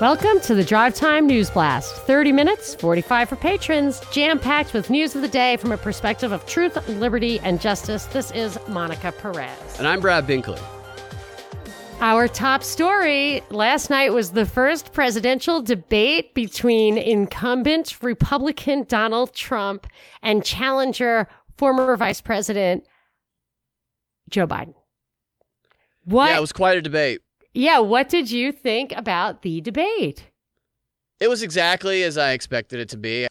Welcome to the Drive Time News Blast. 30 minutes, 45 for patrons, jam packed with news of the day from a perspective of truth, liberty, and justice. This is Monica Perez. And I'm Brad Binkley. Our top story last night was the first presidential debate between incumbent Republican Donald Trump and challenger former Vice President Joe Biden. What? Yeah, it was quite a debate. Yeah, what did you think about the debate? It was exactly as I expected it to be.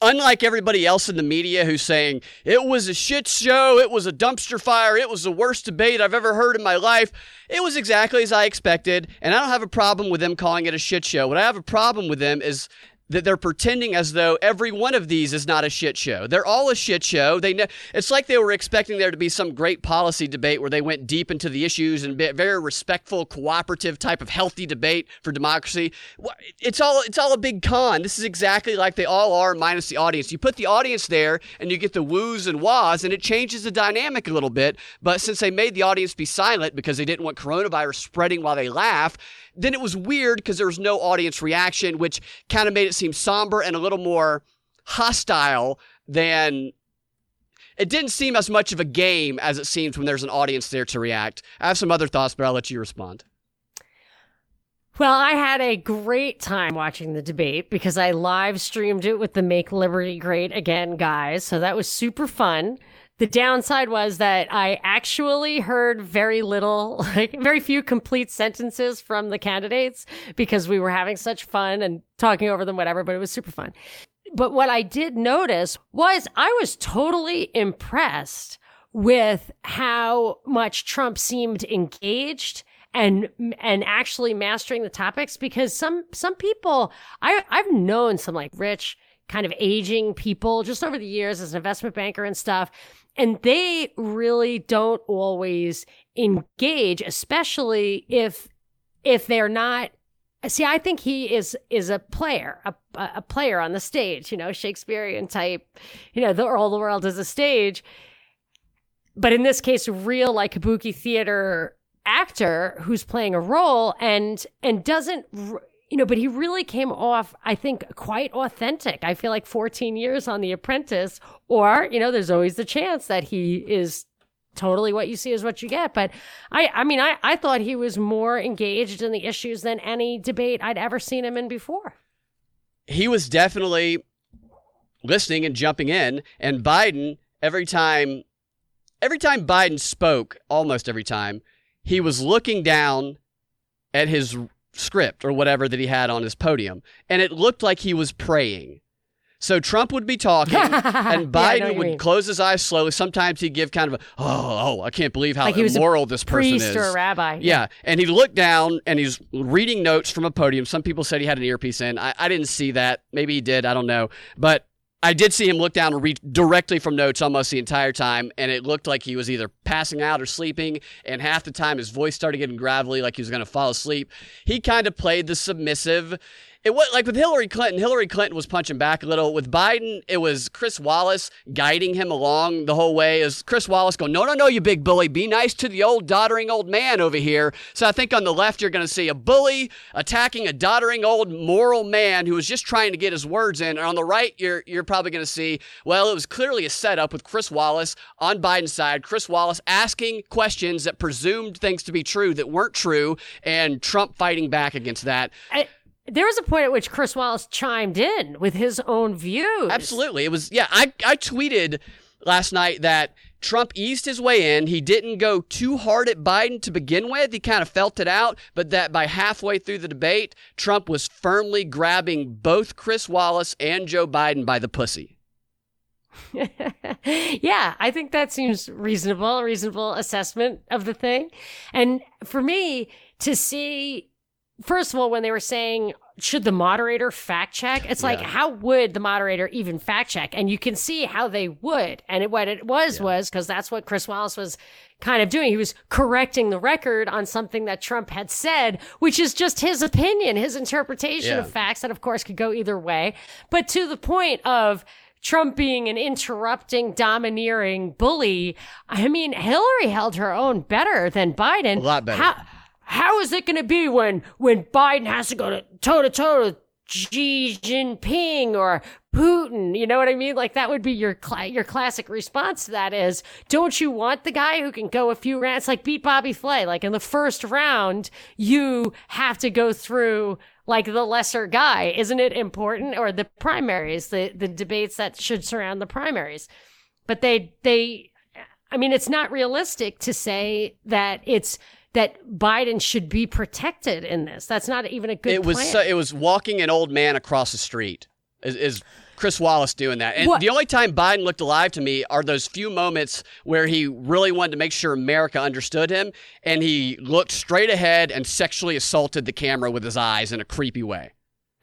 Unlike everybody else in the media who's saying it was a shit show, it was a dumpster fire, it was the worst debate I've ever heard in my life, it was exactly as I expected. And I don't have a problem with them calling it a shit show. What I have a problem with them is that they're pretending as though every one of these is not a shit show. They're all a shit show. They ne- it's like they were expecting there to be some great policy debate where they went deep into the issues and very respectful, cooperative type of healthy debate for democracy. It's all it's all a big con. This is exactly like they all are minus the audience. You put the audience there and you get the woos and wahs and it changes the dynamic a little bit. But since they made the audience be silent because they didn't want coronavirus spreading while they laugh, then it was weird because there was no audience reaction, which kind of made it seem somber and a little more hostile than it didn't seem as much of a game as it seems when there's an audience there to react. I have some other thoughts, but I'll let you respond. Well, I had a great time watching the debate because I live streamed it with the Make Liberty Great Again guys. So that was super fun. The downside was that I actually heard very little, like very few complete sentences from the candidates because we were having such fun and talking over them, whatever, but it was super fun. But what I did notice was I was totally impressed with how much Trump seemed engaged and and actually mastering the topics because some some people I I've known some like rich kind of aging people just over the years as an investment banker and stuff and they really don't always engage, especially if if they're not see i think he is is a player a, a player on the stage you know shakespearean type you know the all the world is a stage. But in this case real like kabuki theater actor who's playing a role and and doesn't you know, but he really came off, I think, quite authentic. I feel like 14 years on The Apprentice, or, you know, there's always the chance that he is totally what you see is what you get. But I, I mean, I, I thought he was more engaged in the issues than any debate I'd ever seen him in before. He was definitely listening and jumping in. And Biden, every time, every time Biden spoke, almost every time, he was looking down at his script or whatever that he had on his podium, and it looked like he was praying. So Trump would be talking, and Biden yeah, would mean. close his eyes slowly. Sometimes he'd give kind of a, oh, oh I can't believe how like immoral this person is. or a rabbi. Yeah. yeah. and he'd look down and he's reading notes from a podium. Some people said he had an earpiece in. I, I didn't see that. Maybe he did. I don't know. But I did see him look down and read directly from notes almost the entire time, and it looked like he was either passing out or sleeping. And half the time, his voice started getting gravelly, like he was going to fall asleep. He kind of played the submissive it was like with Hillary Clinton, Hillary Clinton was punching back a little. With Biden, it was Chris Wallace guiding him along the whole way. Is Chris Wallace going, no, no, no, you big bully, be nice to the old doddering old man over here. So I think on the left, you're going to see a bully attacking a doddering old moral man who was just trying to get his words in. And on the right, you're you're probably going to see, well, it was clearly a setup with Chris Wallace on Biden's side. Chris Wallace asking questions that presumed things to be true that weren't true, and Trump fighting back against that. I- there was a point at which Chris Wallace chimed in with his own views. Absolutely. It was, yeah, I, I tweeted last night that Trump eased his way in. He didn't go too hard at Biden to begin with. He kind of felt it out, but that by halfway through the debate, Trump was firmly grabbing both Chris Wallace and Joe Biden by the pussy. yeah, I think that seems reasonable, a reasonable assessment of the thing. And for me to see first of all, when they were saying, should the moderator fact check? It's like, how would the moderator even fact check? And you can see how they would. And it, what it was, yeah. was because that's what Chris Wallace was kind of doing. He was correcting the record on something that Trump had said, which is just his opinion, his interpretation yeah. of facts that, of course, could go either way. But to the point of, Trump being an interrupting, domineering bully. I mean, Hillary held her own better than Biden. A lot better. How, how is it going to be when when Biden has to go to toe to toe with Xi Jinping or Putin? You know what I mean? Like that would be your cl- your classic response to that is, don't you want the guy who can go a few rounds, like beat Bobby Flay? Like in the first round, you have to go through like the lesser guy. Isn't it important? Or the primaries, the the debates that should surround the primaries, but they they. I mean, it's not realistic to say that it's that Biden should be protected in this. That's not even a good. It was so, it was walking an old man across the street. Is, is Chris Wallace doing that? And What- the only time Biden looked alive to me are those few moments where he really wanted to make sure America understood him, and he looked straight ahead and sexually assaulted the camera with his eyes in a creepy way.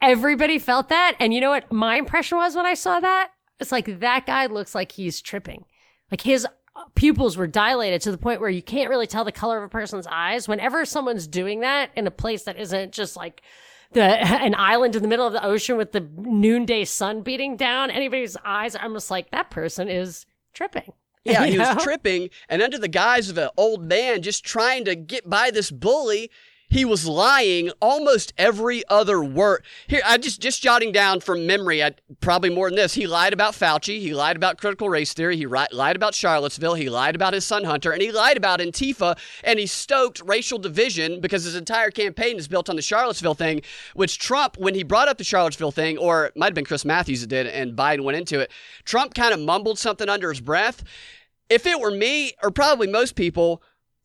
Everybody felt that, and you know what my impression was when I saw that? It's like that guy looks like he's tripping. Like his pupils were dilated to the point where you can't really tell the color of a person's eyes. Whenever someone's doing that in a place that isn't just like the an island in the middle of the ocean with the noonday sun beating down anybody's eyes, I'm just like that person is tripping. Yeah, You he was tripping, and under the guise of an old man just trying to get by this bully, he was lying almost every other word. Here, I just just jotting down from memory. I, probably more than this. He lied about Fauci. He lied about critical race theory. He ri- lied about Charlottesville. He lied about his son Hunter, and he lied about Antifa. And he stoked racial division because his entire campaign is built on the Charlottesville thing. Which Trump, when he brought up the Charlottesville thing, or it might have been Chris Matthews that did, and Biden went into it. Trump kind of mumbled something under his breath if it were me, or probably most people,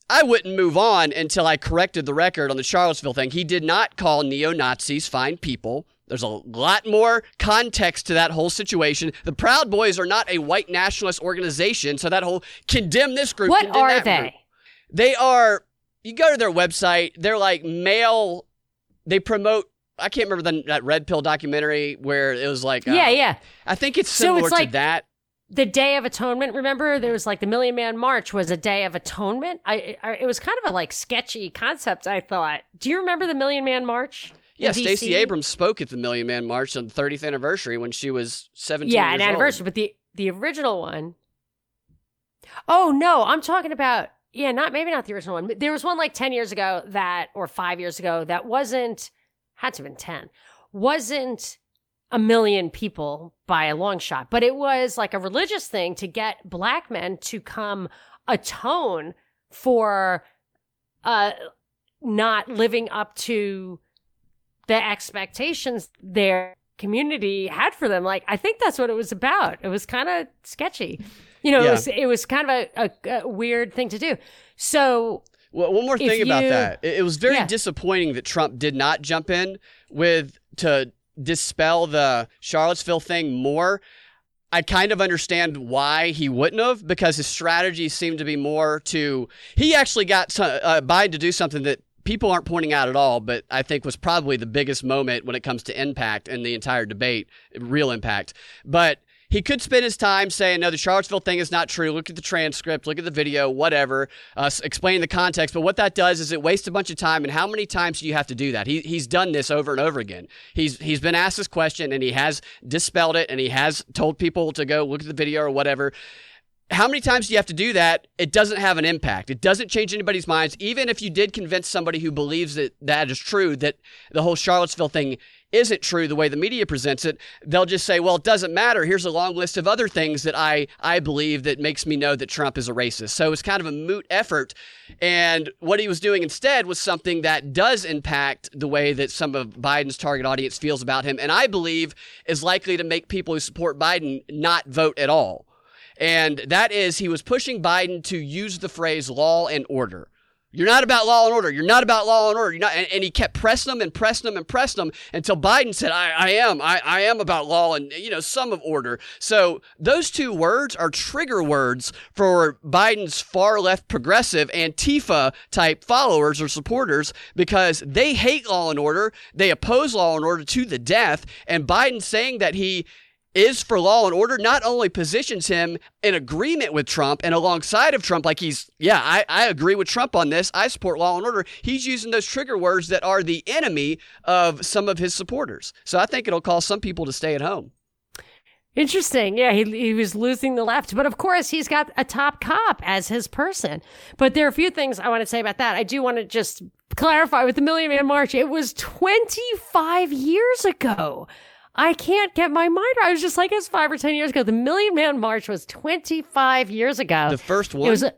I wouldn't move on until I corrected the record on the Charlottesville thing. He did not call neo Nazis fine people. There's a lot more context to that whole situation. The Proud Boys are not a white nationalist organization, so that whole condemn this group. What are that they? group. They are. You go to their website. They're like male. They promote. I can't remember the, that Red Pill documentary where it was like. uh, yeah, yeah. I think it's So similar it's like- to that. The Day of Atonement. Remember, there was like the Million Man March was a Day of Atonement. I, I it was kind of a like sketchy concept. I thought. Do you remember the Million Man March? Yeah, Stacey Abrams spoke at the Million Man March on the 30th anniversary when she was 17 Yeah, an old. anniversary, but the the original one oh no, I'm talking about yeah, not maybe not the original one. There was one like ten years ago that, or five years ago, that wasn't had to have been ten, wasn't a million people by a long shot, but it was like a religious thing to get black men to come atone for uh not living up to the expectations their community had for them. Like I think that's what it was about. It was kind of sketchy. You know, Yeah. it was it was kind of a, a, a weird thing to do. So Well, one more thing about that. It, it was very Yeah. disappointing that Trump did not jump in with to dispel the Charlottesville thing more. I kind of understand why he wouldn't have because his strategy seemed to be more to. He actually got uh, Biden to do something that people aren't pointing out at all, but I think was probably the biggest moment when it comes to impact in the entire debate, real impact. But he could spend his time saying, no, the Charlottesville thing is not true. Look at the transcript, look at the video, whatever, uh, explaining the context. But what that does is it wastes a bunch of time. And how many times do you have to do that? He, he's done this over and over again. He's, he's been asked this question and he has dispelled it and he has told people to go look at the video or whatever how many times do you have to do that? It doesn't have an impact. It doesn't change anybody's minds. Even if you did convince somebody who believes that that is true, that the whole Charlottesville thing isn't true the way the media presents it, they'll just say, well, it doesn't matter. Here's a long list of other things that I, I believe that makes me know that Trump is a racist. So it's kind of a moot effort. And what he was doing instead was something that does impact the way that some of Biden's target audience feels about him. And I believe is likely to make people who support Biden not vote at all and that is he was pushing Biden to use the phrase law and order. You're not about law and order. You're not about law and order. You're not, and, and he kept pressing them and pressing them and pressing them until Biden said, "I, I am. I, I am about law and you know some of order." So those two words are trigger words for Biden's far left progressive Antifa type followers or supporters because they hate law and order. They oppose law and order to the death. And Biden saying that he is for law and order not only positions him in agreement with Trump and alongside of Trump, like he's, yeah, I, I agree with Trump on this. I support law and order. He's using those trigger words that are the enemy of some of his supporters. So I think it'll cause some people to stay at home. Interesting. Yeah, he, he was losing the left. But of course, he's got a top cop as his person. But there are a few things I want to say about that. I do want to just clarify with the Million Man March, it was 25 years ago. I can't get my mind. I was just like, it's five or 10 years ago. The Million Man March was 25 years ago. The first one? It was a,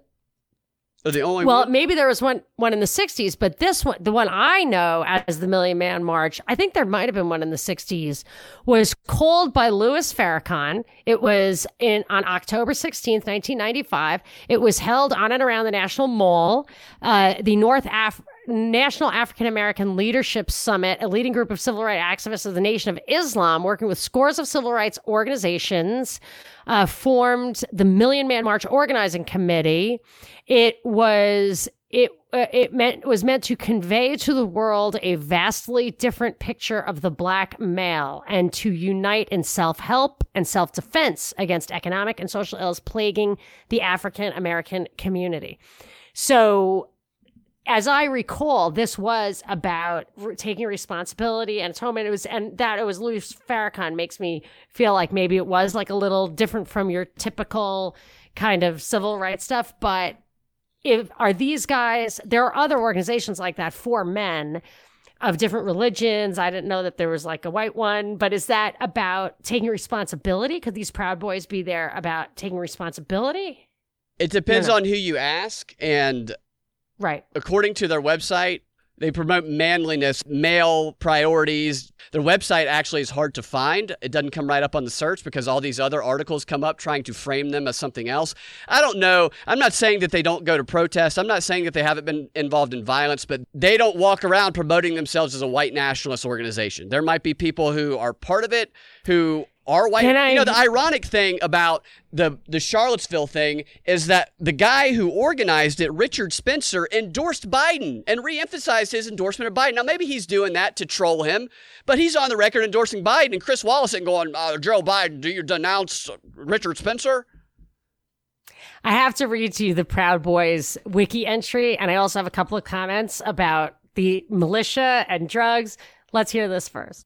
the only well, one? maybe there was one one in the 60s, but this one, the one I know as the Million Man March, I think there might have been one in the 60s, was called by Louis Farrakhan. It was in on October 16th, 1995. It was held on and around the National Mall. Uh, the North Af- National African American Leadership Summit, a leading group of civil rights activists of the Nation of Islam, working with scores of civil rights organizations, uh, formed the Million Man March Organizing Committee. It was it uh, it meant was meant to convey to the world a vastly different picture of the black male and to unite in self-help and self-defense against economic and social ills plaguing the African American community. So as I recall, this was about re- taking responsibility and atonement. It was, and that it was Louis Farrakhan makes me feel like maybe it was like a little different from your typical kind of civil rights stuff. But if are these guys, there are other organizations like that for men of different religions. I didn't know that there was like a white one, but is that about taking responsibility? Could these Proud Boys be there about taking responsibility? It depends on who you ask. And Right. according to their website, they promote manliness, male priorities. Their website actually is hard to find. It doesn't come right up on the search because all these other articles come up trying to frame them as something else. I don't know. I'm not saying that they don't go to protest. I'm not saying that they haven't been involved in violence, but they don't walk around promoting themselves as a white nationalist organization. There might be people who are part of it who are white. Can I- you know, the ironic thing about the the Charlottesville thing is that the guy who organized it, Richard Spencer, endorsed Biden and reemphasized his endorsement of Biden. Now maybe he's doing that to troll him, but he's on the record endorsing Biden. And Chris Wallace ain't going, uh, Joe Biden, do you denounce Richard Spencer? I have to read to you the Proud Boys wiki entry, and I also have a couple of comments about the militia and drugs. Let's hear this first.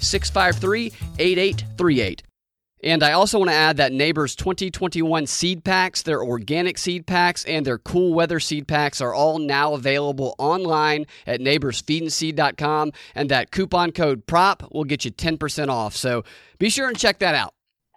653 8838. And I also want to add that Neighbors 2021 seed packs, their organic seed packs, and their cool weather seed packs are all now available online at neighborsfeedandseed.com. And that coupon code PROP will get you 10% off. So be sure and check that out.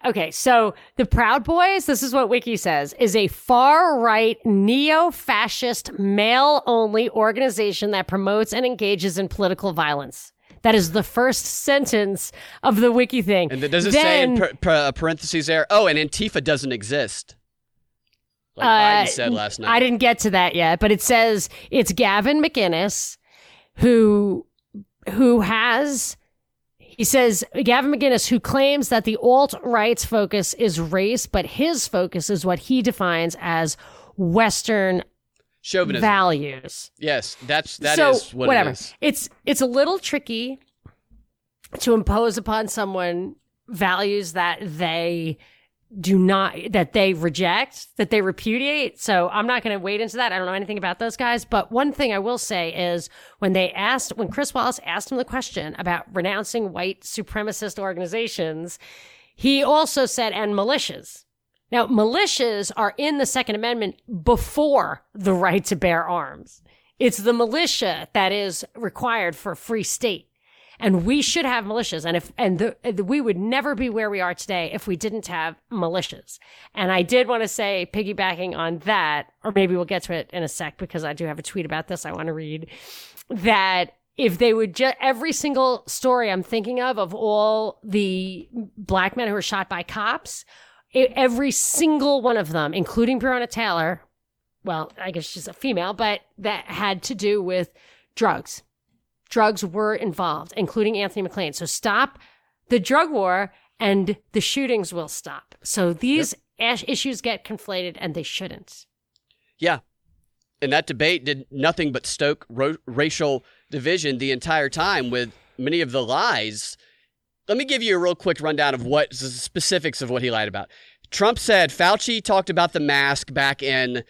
Okay, so the Proud Boys, this is what Wiki says, is a far right, neo fascist, male only organization that promotes and engages in political violence. That is the first sentence of the Wiki thing. And does it say in Then- par- parentheses there? Oh, and Antifa doesn't exist. Like Uh, Biden said last night. I didn't get to that yet, but it says it's Gavin McInnes who who has he says Gavin McGinnis, who claims that the alt right's focus is race, but his focus is what he defines as Western Chauvinism. values. yes, that's that is so what whatever. it is. It's it's a little tricky to impose upon someone values that they do not that they reject that they repudiate so i'm not going to wade into that i don't know anything about those guys but one thing i will say is when they asked when chris wallace asked him the question about renouncing white supremacist organizations he also said and militias now militias are in the second amendment before the right to bear arms. It's the militia that is required for a free state. And we should have militias. And if and the, we would never be where we are today if we didn't have militias. And i did want to say piggybacking on that or maybe we'll get to it in a sec because i do have a tweet about this i want to read that if they would just every single story i'm thinking of of all the black men who were shot by cops every single one of them including breonna taylor well i guess she's a female but that had to do with drugs drugs were involved, including Anthony McClain. So stop the drug war and the shootings will stop. So these ash- issues get conflated and they shouldn't. Yeah. and that debate did nothing but stoke ro- racial division the entire time with many of the lies. Let me give you a real quick rundown of what the specifics of what he lied about. Trump said Fauci talked about the mask back in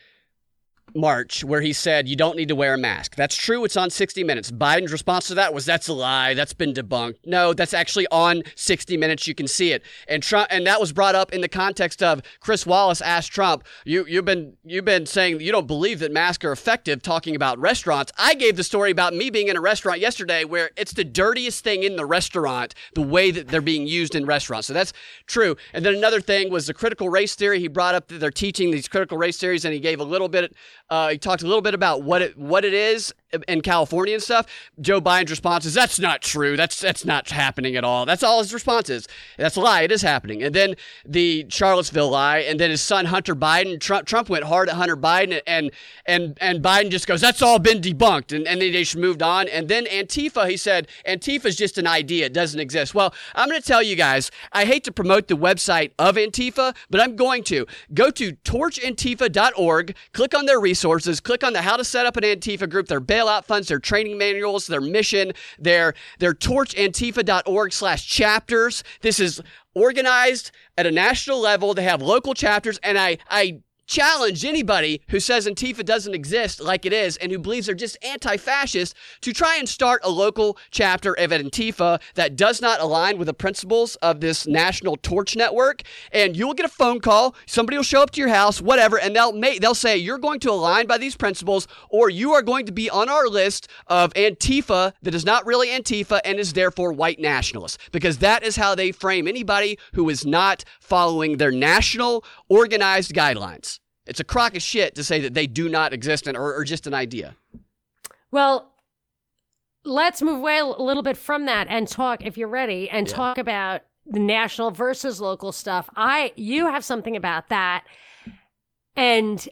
March where he said you don't need to wear a mask. That's true. It's on 60 Minutes. Biden's response to that was that's a lie. That's been debunked. No, that's actually on 60 Minutes. You can see it. And Trump and that was brought up in the context of Chris Wallace asked Trump, "You you've been you've been saying you don't believe that masks are effective talking about restaurants." I gave the story about me being in a restaurant yesterday where it's the dirtiest thing in the restaurant, the way that they're being used in restaurants. So that's true. And then another thing was the critical race theory. He brought up that they're teaching these critical race theories and he gave a little bit uh, he talked a little bit about what it what it is in California and stuff. Joe Biden's response is that's not true. That's that's not happening at all. That's all his response is. That's a lie. It is happening. And then the Charlottesville lie, and then his son Hunter Biden. Trump Trump went hard at Hunter Biden, and and and Biden just goes, that's all been debunked, and, and they just moved on. And then Antifa, he said, Antifa is just an idea. It doesn't exist. Well, I'm going to tell you guys. I hate to promote the website of Antifa, but I'm going to go to torchantifa.org, click on their resources, click on the how to set up an Antifa group, their bailout funds, their training manuals, their mission, their their torchantifa.org slash chapters. This is organized at a national level. They have local chapters, and I I challenge anybody who says Antifa doesn't exist like it is and who believes they're just anti fascist to try and start a local chapter of Antifa that does not align with the principles of this national torch network. And you will get a phone call, somebody will show up to your house, whatever, and they'll make, they'll say, You're going to align by these principles, or you are going to be on our list of Antifa that is not really Antifa and is therefore white nationalist. Because that is how they frame anybody who is not following their national organized guidelines. It's a crock of shit to say that they do not exist and or, or just an idea. Well, let's move away a little bit from that and talk, if you're ready, and yeah. talk about the national versus local stuff. I you have something about that. And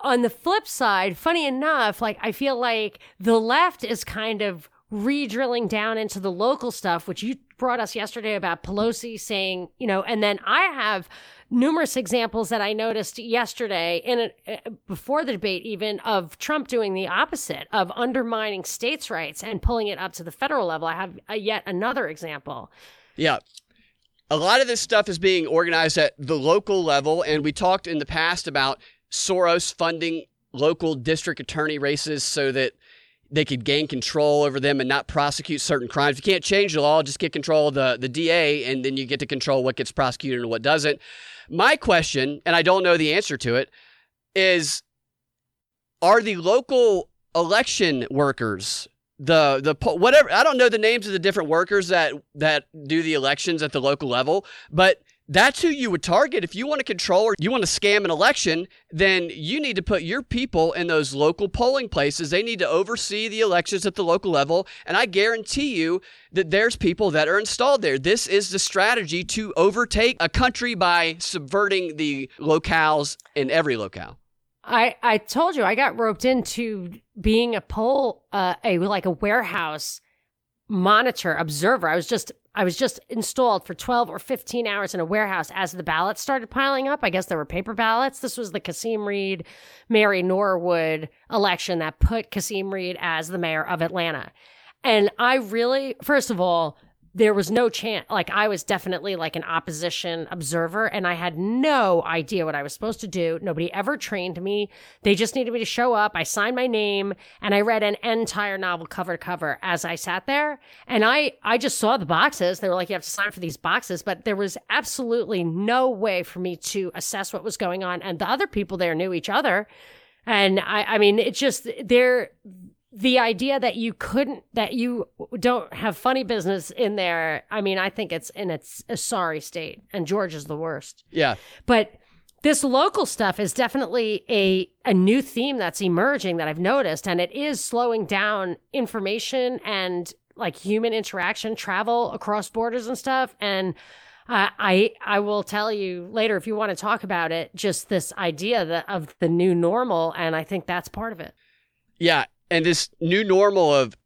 on the flip side, funny enough, like I feel like the left is kind of re-drilling down into the local stuff, which you brought us yesterday about Pelosi saying, you know, and then I have numerous examples that I noticed yesterday in a, uh, before the debate even of Trump doing the opposite of undermining states' rights and pulling it up to the federal level. I have a, yet another example. Yeah. A lot of this stuff is being organized at the local level and we talked in the past about Soros funding local district attorney races so that they could gain control over them and not prosecute certain crimes. You can't change the law, just get control of the, the DA, and then you get to control what gets prosecuted and what doesn't. My question, and I don't know the answer to it, is are the local election workers the the whatever I don't know the names of the different workers that that do the elections at the local level, but that's who you would target. If you want to control or you want to scam an election, then you need to put your people in those local polling places. They need to oversee the elections at the local level. And I guarantee you that there's people that are installed there. This is the strategy to overtake a country by subverting the locales in every locale. I, I told you I got roped into being a poll, uh, a like a warehouse monitor observer. I was just I was just installed for 12 or 15 hours in a warehouse as the ballots started piling up. I guess there were paper ballots. This was the Kasim Reed, Mary Norwood election that put Kasim Reed as the mayor of Atlanta. And I really, first of all, there was no chance like i was definitely like an opposition observer and i had no idea what i was supposed to do. Nobody ever trained me. They just needed me to show up. I signed my name and i read an entire novel cover to cover as i sat there. And i i just saw the boxes. They were like you have to sign for these boxes. But there was absolutely no way for me to assess what was going on. And the other people there knew each other. And i i mean it just they're the idea that you couldn't that you don't have funny business in there i mean i think it's in its a sorry state and Georgia's the worst yeah but this local stuff is definitely a a new theme that's emerging that i've noticed and it is slowing down information and like human interaction travel across borders and stuff and uh, I I will tell you later if you want to talk about it. Just this idea that of the new normal, and I think that's part of it. Yeah, and this new normal of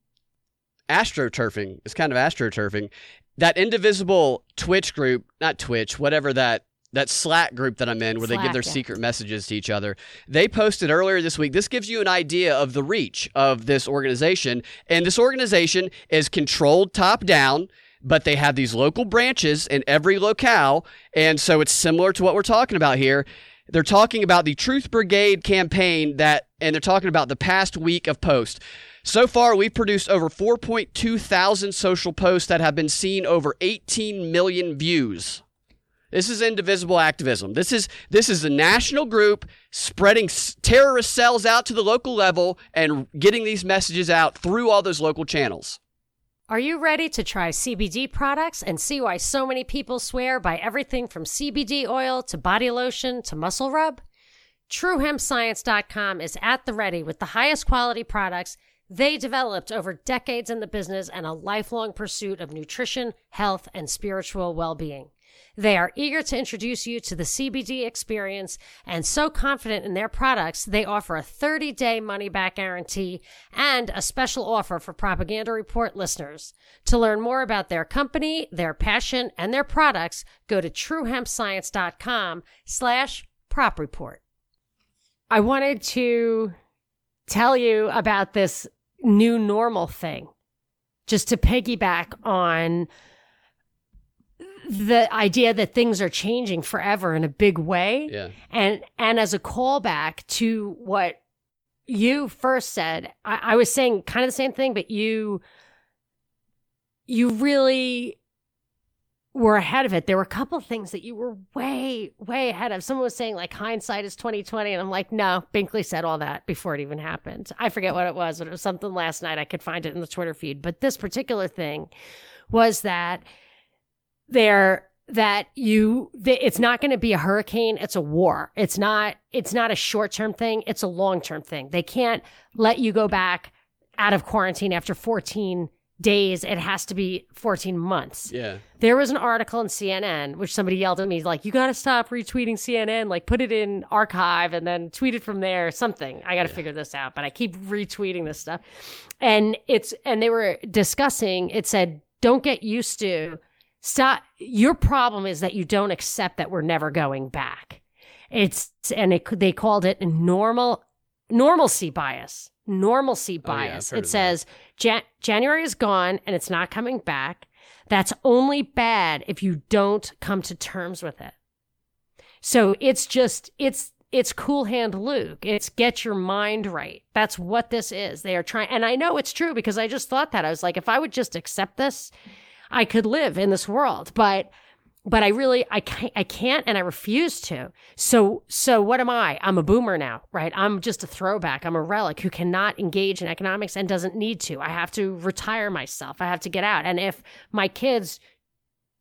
astroturfing is kind of astroturfing. That indivisible Twitch group, not Twitch, whatever that that Slack group that I'm in where they give their yeah. secret messages to each other. They posted earlier this week. This gives you an idea of the reach of this organization. And this organization is controlled top down, but they have these local branches in every locale. And so it's similar to what we're talking about here. They're talking about the Truth Brigade campaign that, and they're talking about the past week of posts. So far, we've produced over 4.2 thousand social posts that have been seen over 18 million views. This is indivisible activism. This is this is a national group spreading terrorist cells out to the local level and getting these messages out through all those local channels. Are you ready to try CBD products and see why so many people swear by everything from CBD oil to body lotion to muscle rub? TrueHempScience.com is at the ready with the highest quality products they developed over decades in the business and a lifelong pursuit of nutrition, health, and spiritual well being. They are eager to introduce you to the CBD experience and so confident in their products, they offer a 30 day money back guarantee and a special offer for Propaganda Report listeners. To learn more about their company, their passion, and their products, go to truehempscience.com slash prop report. I wanted to tell you about this new normal thing, just to piggyback on the idea that things are changing forever in a big way. Yeah. And and as a callback to what you first said, I, I was saying kind of the same thing, but you you really were ahead of it. There were a couple of things that you were way, way ahead of. Someone was saying like hindsight is twenty twenty, and I'm like, no, Binkley said all that before it even happened. I forget what it was, but it was something last night. I could find it in the Twitter feed. But this particular thing was that there that you that it's not going to be a hurricane it's a war. It's not it's not a short-term thing it's a long-term thing. They can't let you go back out of quarantine after 14 days. It has to be 14 months. Yeah. there was an article in CNN which somebody yelled at me like you got to stop retweeting CNN like put it in archive and then tweet it from there something. I got to figure this out but I keep retweeting this stuff. And it's and they were discussing it said don't get used to stop your problem is that you don't accept that we're never going back. It's and it they called it normal normalcy bias. Normalcy Oh, yeah, bias. it says Jan- january is gone and it's not coming back. That's only bad if you don't come to terms with it. So it's just it's it's cool hand luke. It's get your mind right. That's what this is. They are trying and i know it's true because i just thought that. I was like if i would just accept this I could live in this world, but but I really I can't I can't and I refuse to. So so what am I? I'm a boomer now, right? I'm just a throwback. I'm a relic who cannot engage in economics and doesn't need to. I have to retire myself. I have to get out. And if my kids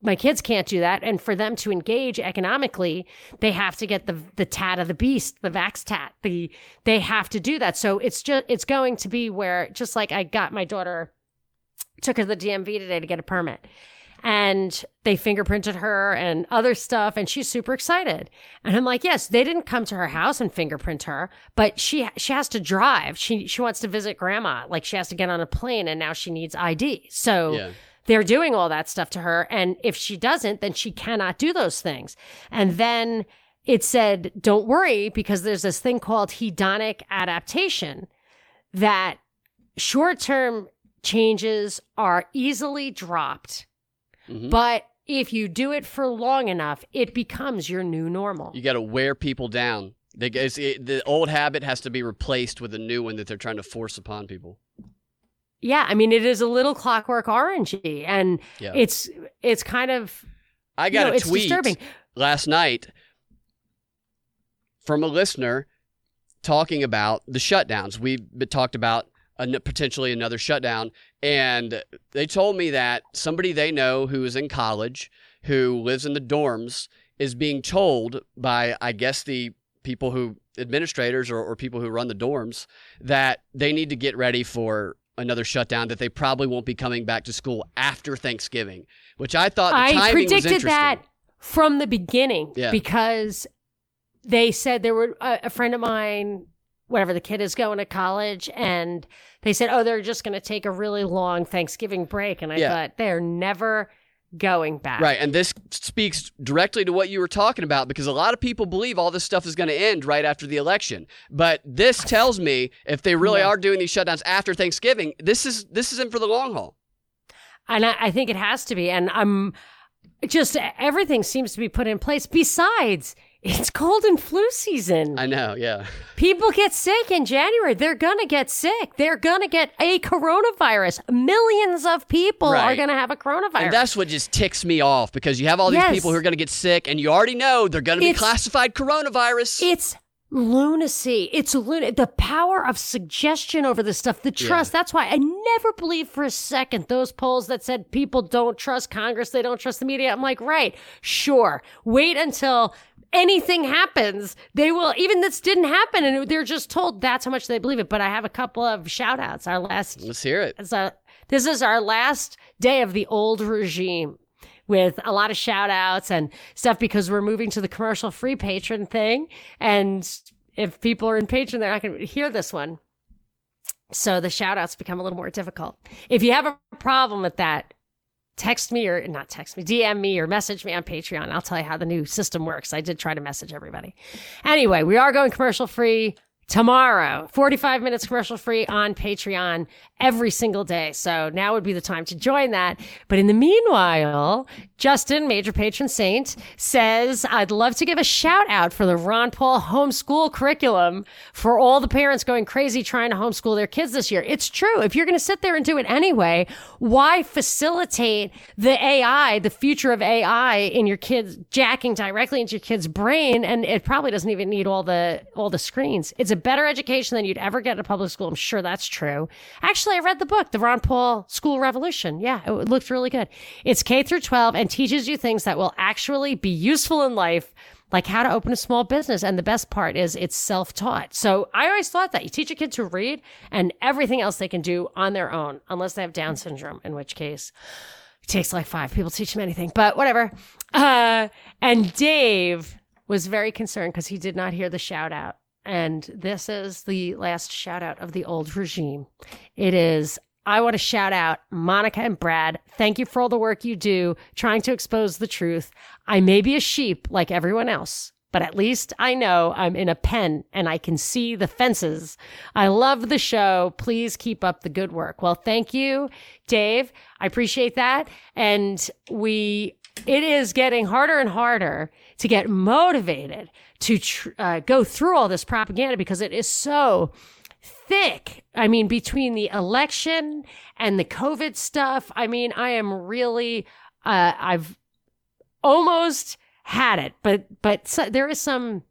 my kids can't do that and for them to engage economically they have to get the the tat of the beast the vax tat the they have to do that so it's just it's going to be where just like i got my daughter took her to the DMV today to get a permit. And they fingerprinted her and other stuff, and she's super excited. And I'm like, yes, they didn't come to her house and fingerprint her, but she she has to drive. She she wants to visit grandma. Like she has to get on a plane, and now she needs ID. So Yeah. they're doing all that stuff to her, and if she doesn't, then she cannot do those things. And then it said, don't worry, because there's this thing called hedonic adaptation that short term changes are easily dropped. Mhm. But if you do it for long enough, it becomes your new normal. You got to wear people down. They, it's, it, the old habit has to be replaced with a new one that they're trying to force upon people. yeah, I mean it is a little clockwork orangey and Yeah. it's it's kind of I you got know, a tweet disturbing. last night from a listener talking about the shutdowns. We've talked about an, potentially another shutdown, and they told me that somebody they know who is in college, who lives in the dorms, is being told by, I guess, the people who administrators or, or people who run the dorms that they need to get ready for another shutdown that they probably won't be coming back to school after Thanksgiving, which I thought the I predicted that from the beginning Yeah. because they said there were a, a friend of mine, whatever the kid is going to college, and they said, oh, they're just going to take a really long Thanksgiving break. And I Yeah. thought they're never, going back. Right. And this speaks directly to what you were talking about because a lot of people believe all this stuff is going to end right after the election. But this tells me if they really Yeah. are doing these shutdowns after Thanksgiving, this is this is in for the long haul. And I, I think it has to be. And I'm just everything seems to be put in place. Besides, it's cold and flu season. I know, yeah. People get sick in January. They're going to get sick. They're going to get a coronavirus. Millions of people are going to have a coronavirus. And that's what just ticks me off because you have all these Yes. people who are going to get sick and you already know they're going to be It's- classified coronavirus. It's lunacy. It's lun- the power of suggestion over this stuff, the trust. That's why I never believed for a second those polls that said people don't trust Congress, they don't trust the media. I'm like, right, sure. Wait until anything happens. They will, even this didn't happen and they're just told that's how much they believe it. But I have a couple of shout outs. Our last Let's hear it. a, this is our last day of the old regime with a lot of shout outs and stuff because we're moving to the commercial free patron thing. And if people are in Patreon, they're not going to hear this one. So the shout outs become a little more difficult. If you have a problem with that, text me or not text me, DM me or message me on Patreon. I'll tell you how the new system works. I did try to message everybody. Anyway, we are going commercial free tomorrow. 45 minutes commercial free on Patreon every single day. So now would be the time to join that. But in the meanwhile, Justin, major patron saint, says, I'd love to give a shout out for the Ron Paul homeschool curriculum for all the parents going crazy trying to homeschool their kids this year. It's true. If you're going to sit there and do it anyway, why facilitate the AI, the future of AI in your kids jacking directly into your kid's brain? And it probably doesn't even need all the, all the screens. It's a better education than you'd ever get in a public school. I'm sure that's true. Actually, I read the book, The Ron Paul School Revolution. Yeah, it looked really good. It's K through 12 and teaches you things that will actually be useful in life like how to open a small business. And the best part is it's self taught. So I always thought that you teach a kid to read and everything else they can do on their own, unless they have Down syndrome, in which case it takes like five people to teach them anything, but whatever. Uh, and Dave was very concerned because he did not hear the shout out. And this is the last shout out of the old regime. It is I want to shout out Monica and Brad. Thank you for all the work you do trying to expose the truth. I may be a sheep like everyone else, but at least I know I'm in a pen and I can see the fences. I love the show. Please keep up the good work. Well, thank you, Dave. I appreciate that. And we, it is getting harder and harder to get motivated to tr- uh, go through all this propaganda because it is so thick. I mean, between the election and the COVID stuff, I mean, I am really, uh, I've almost had it, but, but so, there is some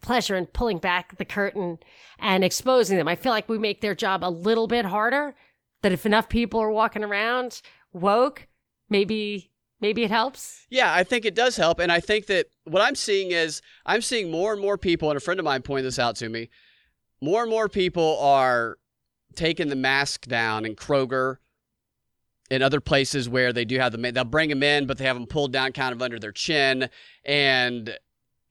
pleasure in pulling back the curtain and exposing them. I feel like we make their job a little bit harder. That if enough people are walking around woke, maybe, maybe it helps. Yeah, I think it does help. And I think that what I'm seeing is I'm seeing more and more people, and a friend of mine pointed this out to me. More and more people are taking the mask down in Kroger in other places where they do have them. They'll bring them in, but they have them pulled down kind of under their chin. And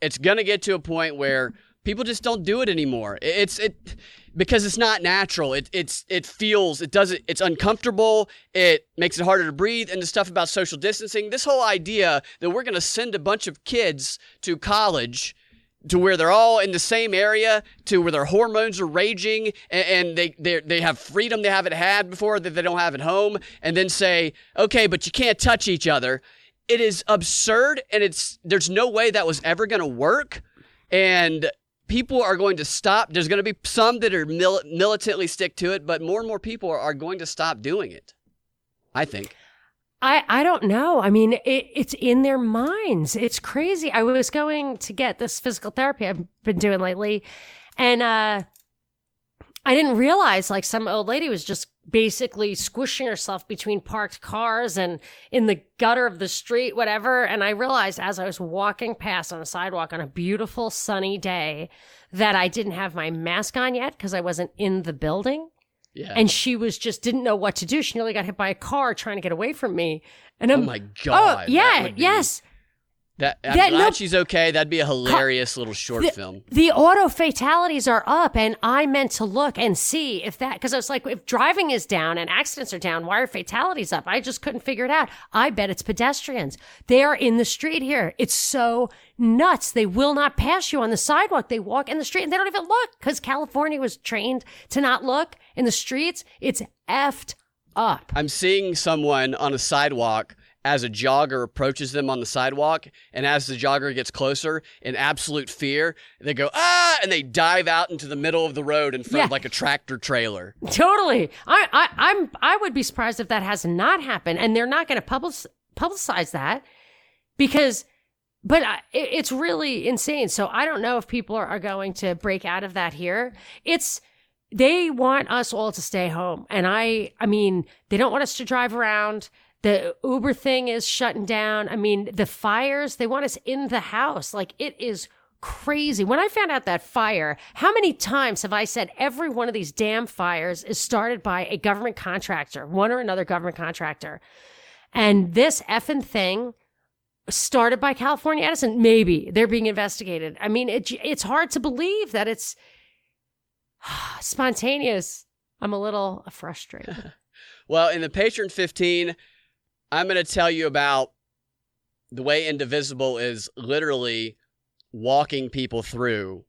it's going to get to a point where people just don't do it anymore. It's it because it's not natural. It it's it feels it doesn't it's uncomfortable. It makes it harder to breathe. And the stuff about social distancing, this whole idea that we're going to send a bunch of kids to college to where they're all in the same area, to where their hormones are raging, and, and they they have freedom they haven't had before that they don't have at home, and then say, okay, but you can't touch each other. It is absurd, and it's there's no way that was ever going to work, and people are going to stop. There's going to be some that are mil- militantly stick to it, but more and more people are, are going to stop doing it. I think. I, I don't know. I mean, it, it's in their minds. It's crazy. I was going to get this physical therapy I've been doing lately, and uh, I didn't realize like some old lady was just basically squishing herself between parked cars and in the gutter of the street, whatever. And I realized as I was walking past on a sidewalk on a beautiful sunny day that I didn't have my mask on yet because I wasn't in the building Yeah. and she was just didn't know what to do. She nearly got hit by a car trying to get away from me. And oh I'm, my oh god. that yeah, yes. That, I'm That- glad no- she's okay. That'd be a hilarious little short the, film. The auto fatalities are up, and I meant to look and see if that because I was like, if driving is down and accidents are down, why are fatalities up? I just couldn't figure it out. I bet it's pedestrians. They are in the street here. It's so nuts. They will not pass you on the sidewalk. They walk in the street and they don't even look because California was trained to not look in the streets. It's effed up. I'm seeing someone on a sidewalk as a jogger approaches them on the sidewalk, and as the jogger gets closer, in absolute fear, they go ah, and they dive out into the middle of the road in front of like a tractor trailer. Totally. I, I, I'm, I would be surprised if that has not happened, and they're not going to public, publicize that because, but I, it's really insane. So I don't know if people are, are going to break out of that here. It's, they want us all to stay home. And I, I mean, they don't want us to drive around. The Uber thing is shutting down. I mean, the fires, they want us in the house. Like it is crazy. When I found out that fire, how many times have I said every one of these damn fires is started by a government contractor, one or another government contractor? And this effing thing started by California Edison. Maybe they're being investigated. I mean, it, it's hard to believe that it's spontaneous. I'm a little frustrated. Well, in the Patreon 15, I'm going to tell you about the way Indivisible is literally walking people through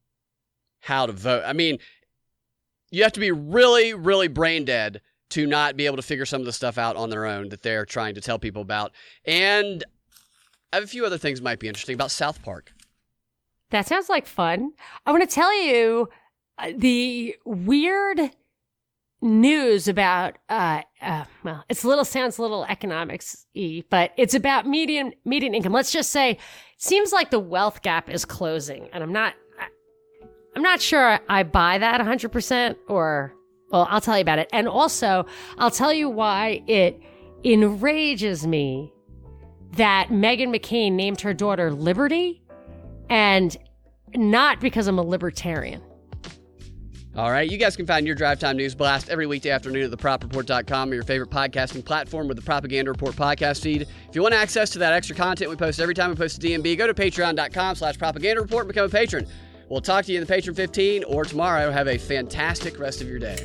how to vote. I mean, you have to be really, really brain dead to not be able to figure some of the stuff out on their own that they're trying to tell people about. And I have a few other things might be interesting about South Park. That sounds like fun. I want to tell you uh, the weird news about uh, uh well it's a little sounds a little economics y but it's about median median income. Let's just say seems like the wealth gap is closing and i'm not i'm not sure i buy that 100% or well i'll tell you about it. And also i'll tell you why it enrages me that meghan mccain named her daughter liberty and not because i'm a libertarian All right, you guys can find your Drive Time News Blast every weekday afternoon at thepropreport.com or your favorite podcasting platform with the Propaganda Report podcast feed. If you want access to that extra content we post every time we post a DNB, go to patreon.com slash propaganda report and become a patron. We'll talk to you in the Patreon 15 or tomorrow. Have a fantastic rest of your day.